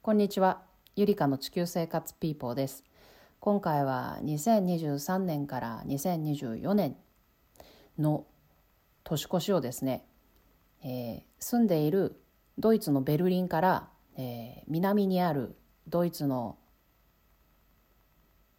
こんにちは。ゆりかの地球生活ピーポーです。今回は2023年から2024年の年越しをですね、えー、住んでいるドイツのベルリンから、えー、南にあるドイツの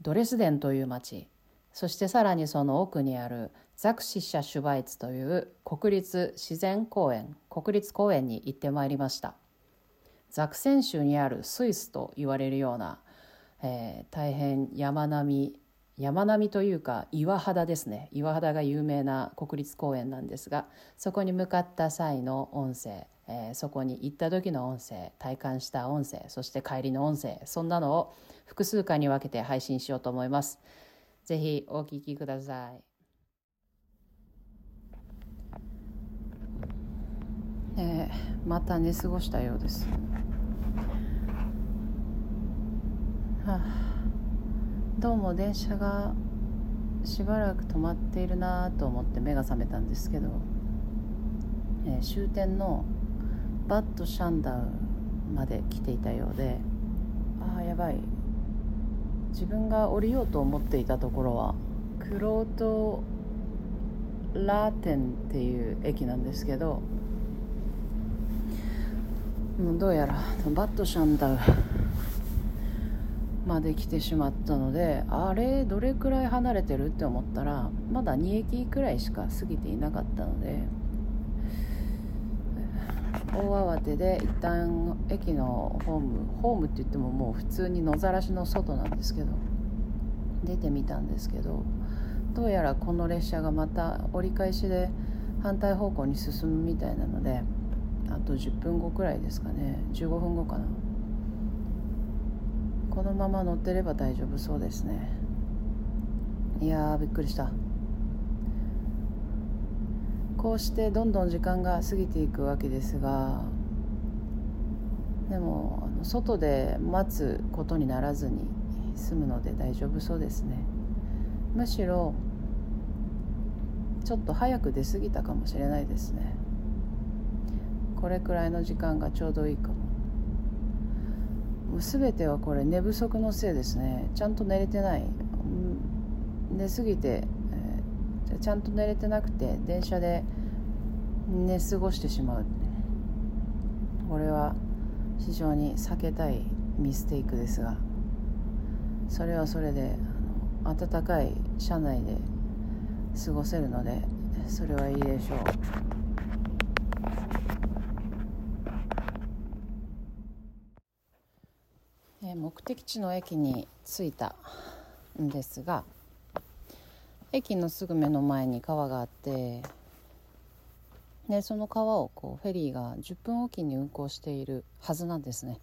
ドレスデンという町そしてさらにその奥にあるザクシッシャ・シュバイツという国立自然公園国立公園に行ってまいりましたザクセン州にあるスイスと言われるような、えー、大変山並み山並みというか岩肌ですね岩肌が有名な国立公園なんですがそこに向かった際の音声、えー、そこに行った時の音声体感した音声そして帰りの音声そんなのを複数回に分けて配信しようと思います。ぜひお聞きください。えー、また寝過ごしたようです。はあ、どうも電車がしばらく止まっているなと思って目が覚めたんですけど、えー、終点のバッドシャンダウまで来ていたようでああやばい。自分が降りようと思っていたところはクロートラーテンっていう駅なんですけどどうやらバッドシャンダウまで来てしまったのであれどれくらい離れてるって思ったらまだ2駅くらいしか過ぎていなかったので大慌てで一旦駅のホームホームって言ってももう普通に野ざらしの外なんですけど出てみたんですけどどうやらこの列車がまた折り返しで反対方向に進むみたいなのであと10分後くらいですかね。15分後かな。このまま乗ってれば大丈夫そうですね。いやびっくりした。こうしてどんどん時間が過ぎていくわけですがでも外で待つことにならずに済むので大丈夫そうですね。むしろちょっと早く出過ぎたかもしれないですね。これくらいの時間がちょうどいいかも。全てはこれ寝不足のせいですね。ちゃんと寝れてない。寝すぎて、えー、ちゃんと寝れてなくて電車で寝過ごしてしまう。これは非常に避けたいミステイクですが。それはそれであの暖かい車内で過ごせるのでそれはいいでしょう。目的地の駅に着いたんですが駅のすぐ目の前に川があってでその川をこうフェリーが10分おきに運行しているはずなんですね。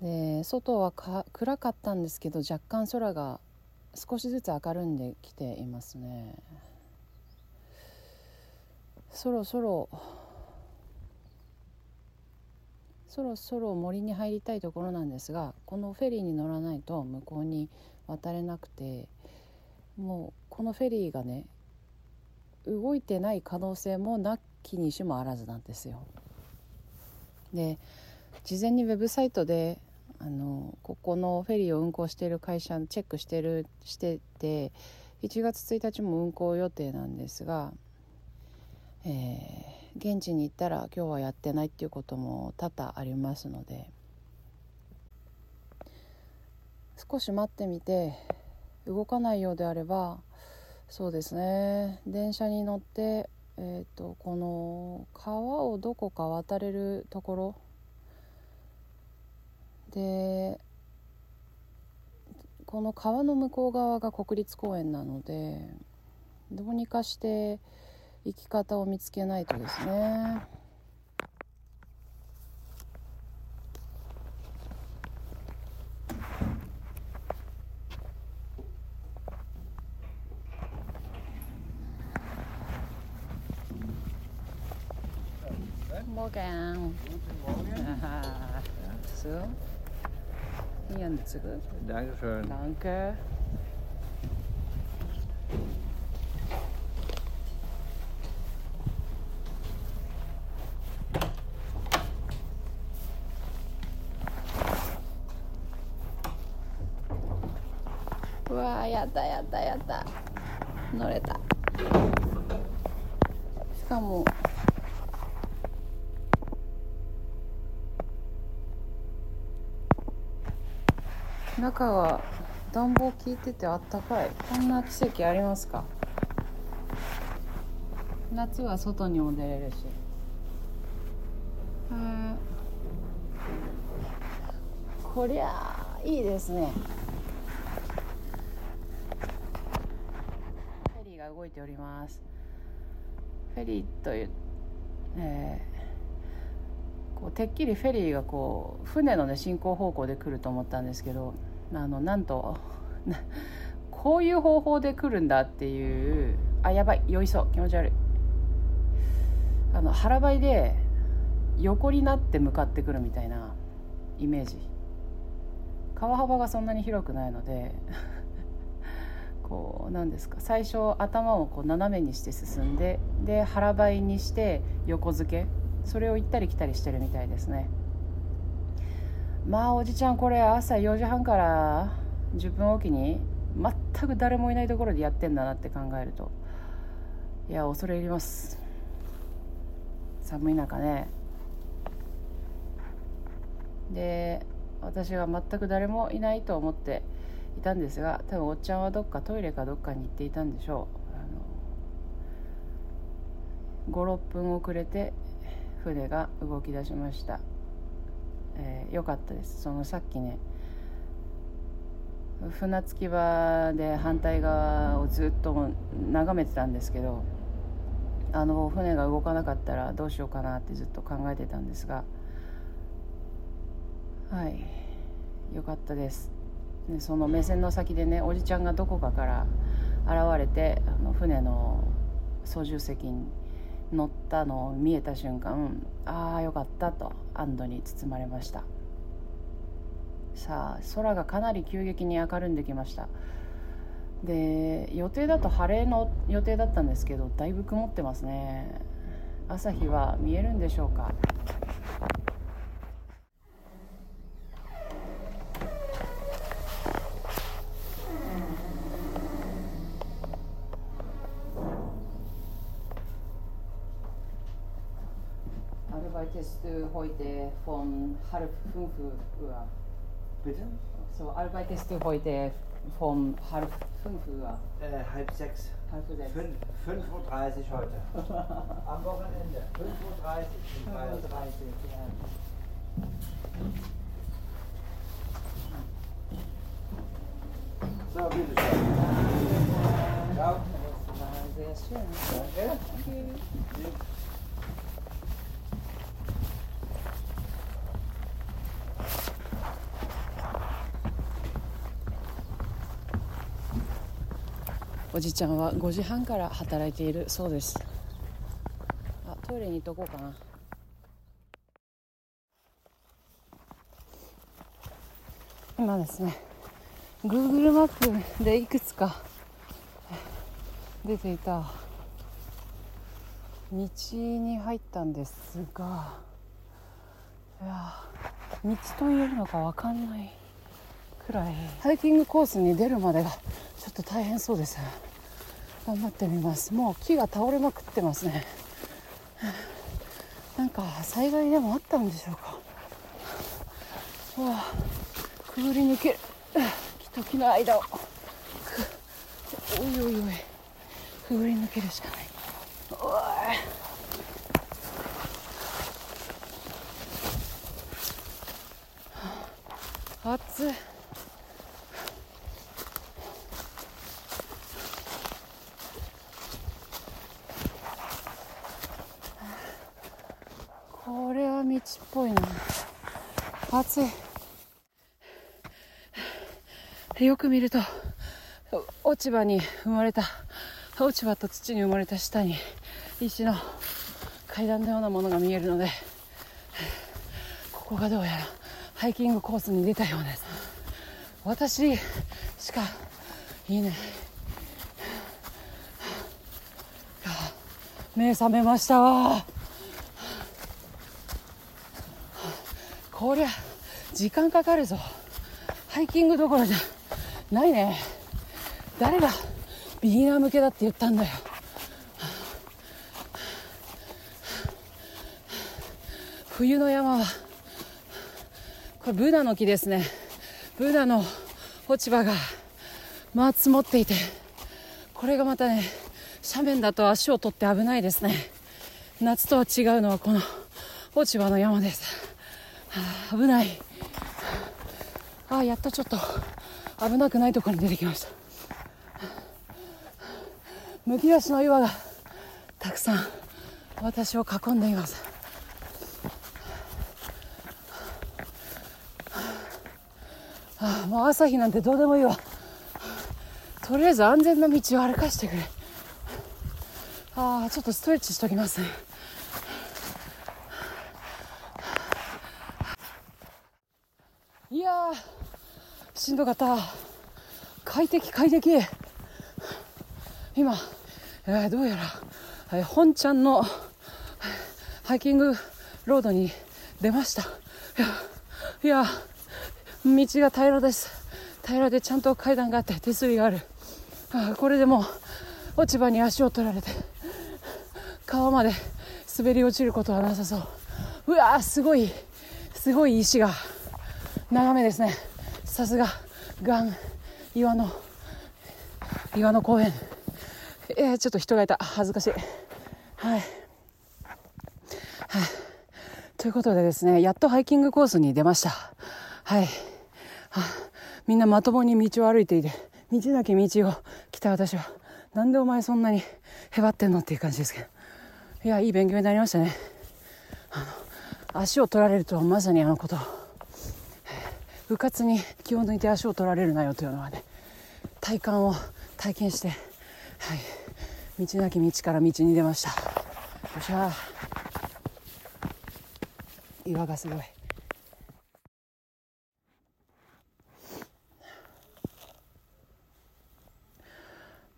で外は暗かったんですけど若干空が少しずつ明るんできていますね。そろそろそろそろ森に入りたいところなんですがこのフェリーに乗らないと向こうに渡れなくてもうこのフェリーがね動いてない可能性もなきにしもあらずなんですよ。で事前にウェブサイトであのここのフェリーを運航している会社チェックしてるしてて1月1日も運航予定なんですが、えー現地に行ったら今日はやってないっていうことも多々ありますので少し待ってみて動かないようであればそうですね。電車に乗って、えーと、この川をどこか渡れるところでこの川の向こう側が国立公園なのでどうにかして生き方を見つけないとですね。Morgen. So. Hier ein Zug. Dankeschön. Danke. うわやったやったやった乗れたしかも。中は暖房効いててあったかい。こんな奇跡ありますか？夏は外にも出れるし。うん。こりゃいいですね。フェリーが動いております。フェリーという、えー、こうてっきりフェリーがこう船の、ね、進行方向で来ると思ったんですけどあのなんとこういう方法で来るんだっていうあやばい酔いそう気持ち悪い。あの腹ばいで横になって向かってくるみたいなイメージ。川幅がそんなに広くないのでこうなんですか最初頭をこう斜めにして進んでで腹ばいにして横付け。それを行ったり来たりしてるみたいですね。まあおじちゃんこれ朝4時半から10分おきに全く誰もいないところでやってんだなって考えるといや恐れ入ります。寒い中ね。で私は全く誰もいないと思っていたんですが多分おっちゃんはどっかトイレかどっかに行っていたんでしょう。56分遅れて船が動き出しました。えー、よかったです。そのさっきね船着き場で反対側をずっと眺めてたんですけどあの船が動かなかったらどうしようかなってずっと考えてたんですがはいよかったです。でその目線の先でねおじちゃんがどこかから現れてあの船の操縦席に乗ったのを見えた瞬間ああよかったと安堵に包まれました。さあ空がかなり急激に明るんできました。で予定だと晴れの予定だったんですけどだいぶ曇ってますね。朝日は見えるんでしょうか。Heute von halb fünf Uhr? Bitte? So, arbeitest du heute von halb fünf Uhr? Äh, halb sechs. Halb sechs. 5.30 Uhr heute. Am Wochenende. 5.30 Uhr. 5.30 Uhr, ja. So, bitteschön. Ciao. Das war sehr schön. Danke. Okay. おじちゃんは5時半から働いているそうです。あトイレに行っとこうかな。今ですね Google マップでいくつか出ていた道に入ったんですがいや道と言えるのか分かんないくらい。ハイキングコースに出るまでがちょっと大変そうです。頑張ってみます。もう木が倒れまくってますね。なんか災害でもあったんでしょうか。うわくぐり抜ける。木と木の間を。おいおいおい。くぐり抜けるしかない。おい。暑いぽいな暑いよく見ると落ち葉に生まれた。落ち葉と土に生まれた下に石の階段のようなものが見えるのでここがどうやらハイキングコースに出たようです。私しかいない。目覚めましたわ。こりゃ時間かかるぞ。ハイキングどころじゃないね。誰がビギナー向けだって言ったんだよ。冬の山はこれブナの木ですね。ブナの落ち葉がまあ積もっていてこれがまたね斜面だと足を取って危ないですね。夏とは違うのはこの落ち葉の山です、あ、危ない。ああやっとちょっと危なくないところに出てきました。むき出しの岩がたくさん私を囲んでいます。ああもう朝日なんてどうでもいいわ。とりあえず安全な道を歩かしてくれ。ああちょっとストレッチしときますね。いやしんどかった。快適快適。今、えー、どうやら、えー、本ちゃんのハイキングロードに出ました。いや道が平らです。平らでちゃんと階段があって手すりがある。あこれでも落ち葉に足を取られて川まで滑り落ちることはなさそう。うわーすごいすごい石が。眺めですね。さすが岩岩の岩の公園。えー、ちょっと人がいた。恥ずかしい。はい、はい、ということでですねやっとハイキングコースに出ました。はい。みんなまともに道を歩いていて道なき道を。来た私は。なんでお前そんなにへばってんのっていう感じですけど。いやいい勉強になりましたね。あの足を取られるとはまさにあのこと。うかつに気を抜いて足を取られるなよというのはね体感を体験してはい道なき道から道に出ました。よっしゃ岩がすごい。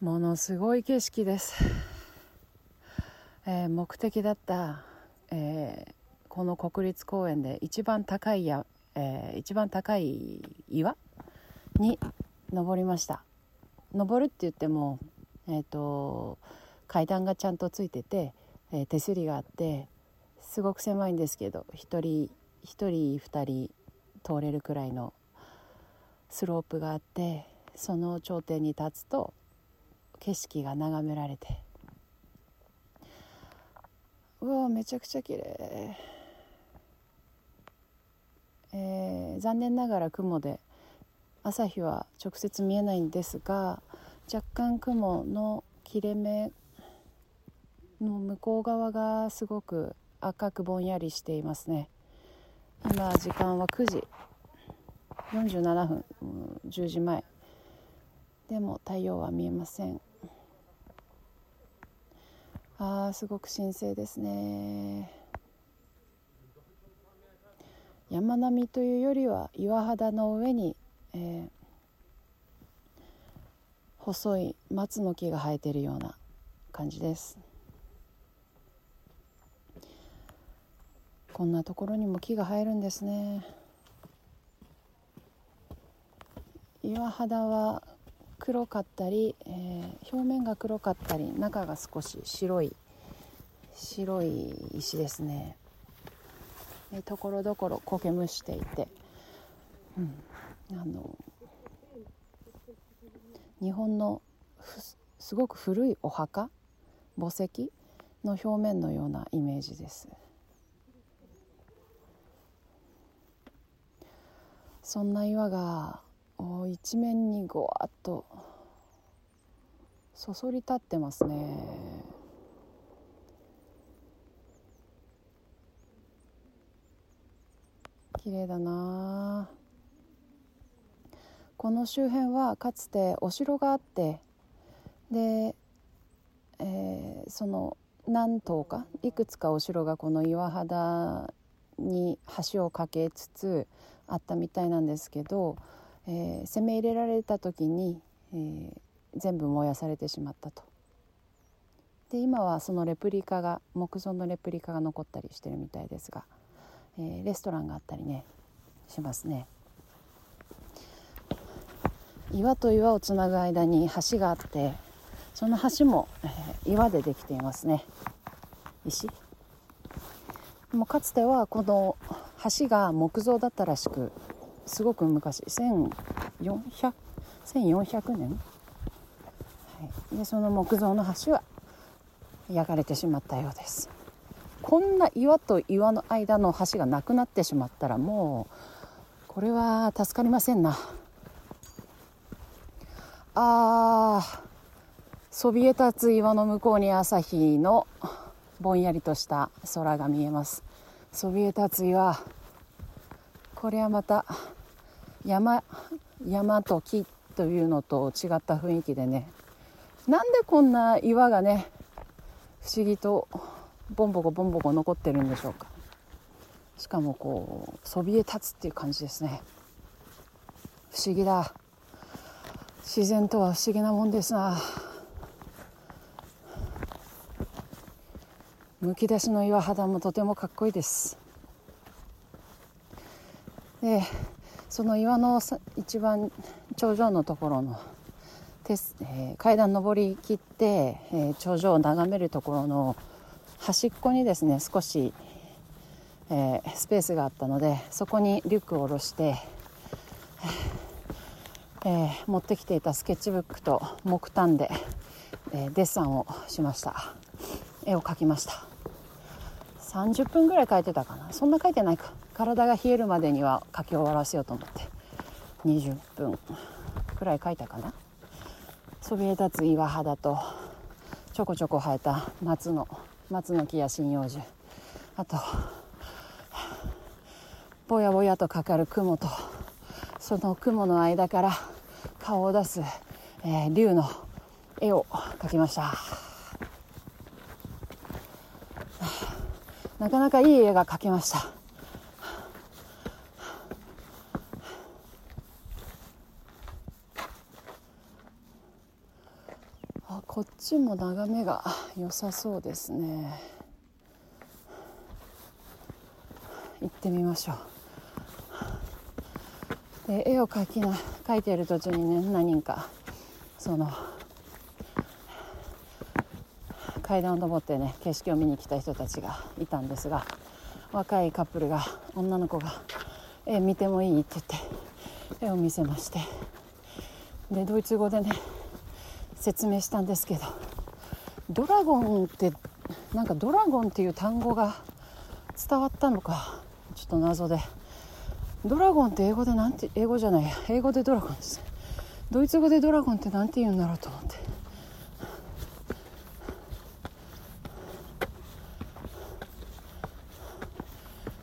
ものすごい景色です、えー、目的だった、えー、この国立公園で一番高いや、えー、一番高い岩に登りました。登るって言っても、えーと、階段がちゃんとついてて、え手すりがあってすごく狭いんですけど1人1人2人通れるくらいのスロープがあってその頂点に立つと景色が眺められて。うわめちゃくちゃ綺麗。えー、残念ながら雲で朝日は直接見えないんですが若干雲の切れ目の向こう側がすごく赤くぼんやりしていますね。今時間は9時47分10時前。でも太陽は見えません。あーすごく神聖ですね。山並みというよりは岩肌の上に、えー、細い松の木が生えているような感じです。こんなところにも木が生えるんですね。岩肌は黒かったり、えー、表面が黒かったり中が少し白い白い石ですね。ところどころ苔むしていて、うん、あの日本のすごく古いお墓墓石の表面のようなイメージです。そんな岩が一面にごわっとそそり立ってますね。綺麗だなこの周辺はかつてお城があってで、えー、その何棟かいくつかお城がこの岩肌に橋を架けつつあったみたいなんですけどえー、攻め入れられた時に、えー、全部燃やされてしまったと。で今はそのレプリカが木造のレプリカが残ったりしてるみたいですが、えー、レストランがあったりねしますね。岩と岩をつなぐ間に橋があってその橋も、えー、岩でできていますね。石？もかつてはこの橋が木造だったらしくすごく昔1400 1400年、はい、でその木造の橋は焼かれてしまったようです。こんな岩と岩の間の橋がなくなってしまったらもうこれは助かりませんな。あーそびえ立つ岩の向こうに朝日のぼんやりとした空が見えます。そびえ立つ岩これはまた山山と木というのと違った雰囲気でね。なんでこんな岩がね不思議とボンボコボンボコ残ってるんでしょうか。しかもこうそびえ立つっていう感じですね。不思議だ。自然とは不思議なもんですな。むき出しの岩肌もとてもかっこいいです。でその岩の一番頂上のところのえー、階段登りきって、えー、頂上を眺めるところの端っこにですね少し、えー、スペースがあったのでそこにリュックを下ろして、えー、持ってきていたスケッチブックと木炭で、えー、デッサンをしました。絵を描きました。30分ぐらい描いてたかな。そんな描いてないか。体が冷えるまでには描き終わらせようと思って。20分くらい描いたかな。そびえ立つ岩肌とちょこちょこ生えた松の松の木や針葉樹。あとぼやぼやとかかる雲とその雲の間から顔を出す、えー、竜の絵を描きました。なかなかいい絵が描けましたあこっちも眺めが良さそうですね行ってみましょうで絵を描きな描いている途中にね何人かその階段を登ってね景色を見に来た人たちがいたんですが若いカップルが女の子が「絵見てもいい?」って言って絵を見せましてでドイツ語でね説明したんですけどドラゴンってなんかドラゴンっていう単語が伝わったのかちょっと謎で。ドラゴンって英語でなんて英語じゃない英語でドラゴンです。ドイツ語でドラゴンって何て言うんだろうと思って。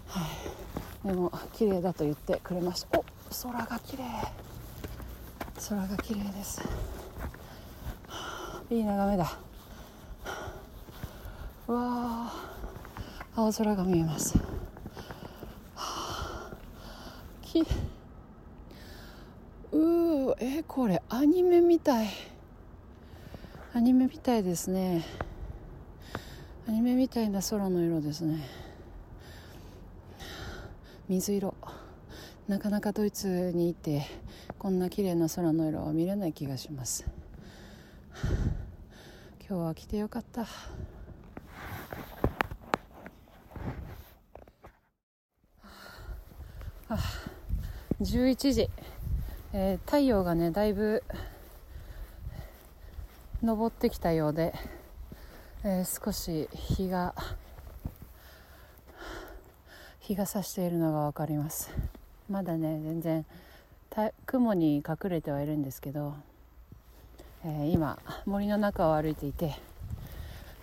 はい。でも綺麗だと言ってくれました。お空が綺麗。空が綺麗です。いい眺めだ。うわ青空が見えます。きうえこれアニメみたい。アニメみたいですね。アニメみたいな空の色ですね。水色。なかなかドイツにいてこんな綺麗な空の色は見れない気がします。今日は来てよかった。あ11時、えー、太陽がねだいぶ昇ってきたようで、えー、少し日が日が差しているのが分かります。まだね全然雲に隠れてはいるんですけど、えー、今森の中を歩いていて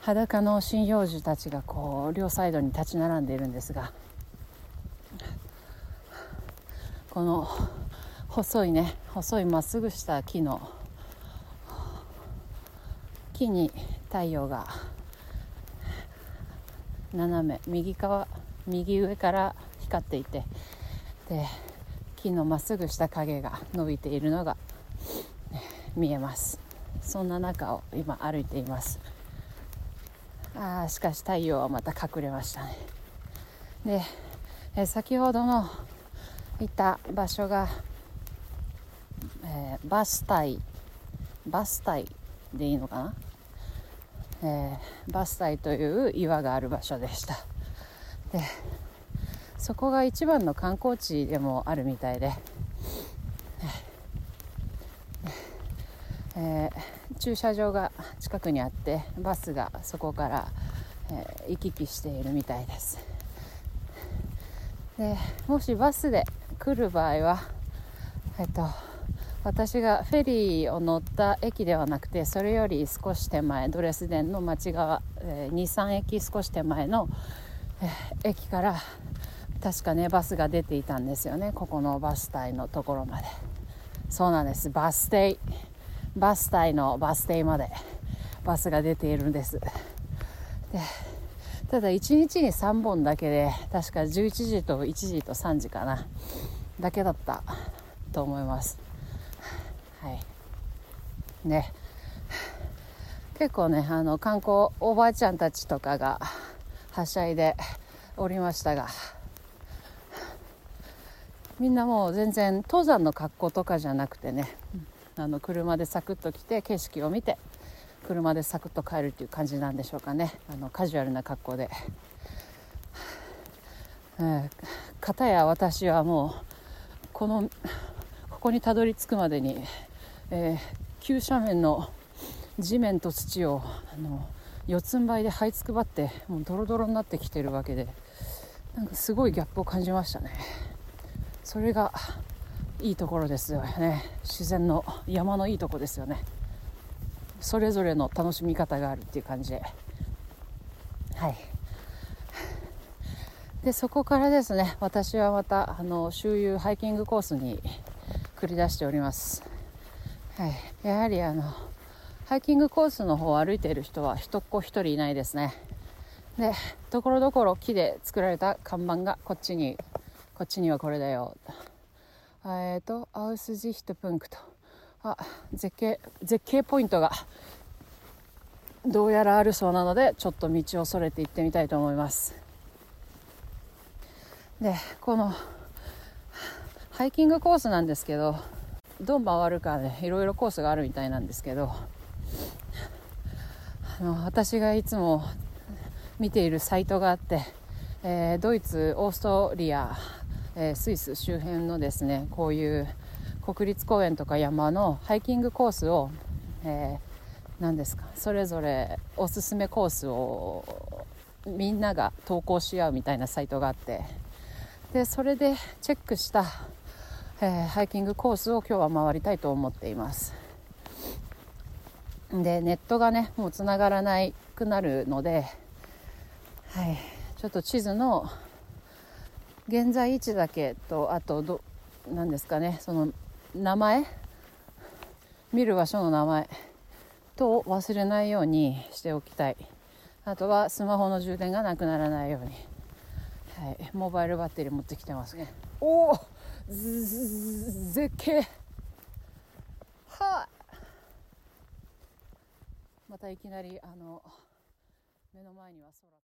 裸の針葉樹たちがこう両サイドに立ち並んでいるんですがこの細いね細いまっすぐした木の木に太陽が斜め右側右上から光っていてで木のまっすぐした影が伸びているのが、見えます。そんな中を今歩いています。あーしかし太陽はまた隠れましたね。でえ先ほどのいた場所が、えー、バスタイバスタイでいいのかな、えー、バスタイという岩がある場所でした。でそこが一番の観光地でもあるみたいで、えー、駐車場が近くにあってバスがそこから、えー、行き来しているみたいです。でもしバスで来る場合はえっと私がフェリーを乗った駅ではなくてそれより少し手前ドレスデンの町側、えー、23駅少し手前の、えー、駅から確かねバスが出ていたんですよね。ここのバス停のところまで。そうなんです。バス停バス停のバス停までバスが出ているんです。でただ1日に3本だけで確か11時と1時と3時かな。だけだったと思います。はい。ね。結構ねあの観光おばあちゃんたちとかがはしゃいでおりましたが。みんなもう全然登山の格好とかじゃなくてね。あの車でサクッと来て景色を見て車でサクッと帰るっていう感じなんでしょうかねあのカジュアルな格好で。えー、片や私はもうこのここにたどり着くまでに、えー、急斜面の地面と土をあの四つん這いで這いつくばってもうドロドロになってきてるわけでなんかすごいギャップを感じましたね。それがいいところですよね。自然の山のいいとこですよね。それぞれの楽しみ方があるっていう感じ。ではい。でそこからですね私はまたあの周遊ハイキングコースに繰り出しております、はい、やはりあのハイキングコースの方を歩いている人は一っ子一人いないですね。でところどころ木で作られた看板がこっちにこっちにはこれだよ。えっ、ー、とアウスジヒトプンクと。あ絶景絶景ポイントがどうやらあるそうなのでちょっと道をそれて行ってみたいと思います。でこのハイキングコースなんですけどどう回るかねいろいろコースがあるみたいなんですけどあの私がいつも見ているサイトがあって、えー、ドイツオーストリアえー、スイス周辺のですねこういう国立公園とか山のハイキングコースを、え、何ですかそれぞれおすすめコースをみんなが投稿し合うみたいなサイトがあってでそれでチェックした、えー、ハイキングコースを今日は回りたいと思っています。でネットがねもうつながらなくなるので、はい、ちょっと地図の現在位置だけとあとど何ですかねその名前？見る場所の名前と忘れないようにしておきたい。あとはスマホの充電がなくならないように、はい、モバイルバッテリー持ってきてますね。おお絶景。はあまたいきなりあの目の前には空。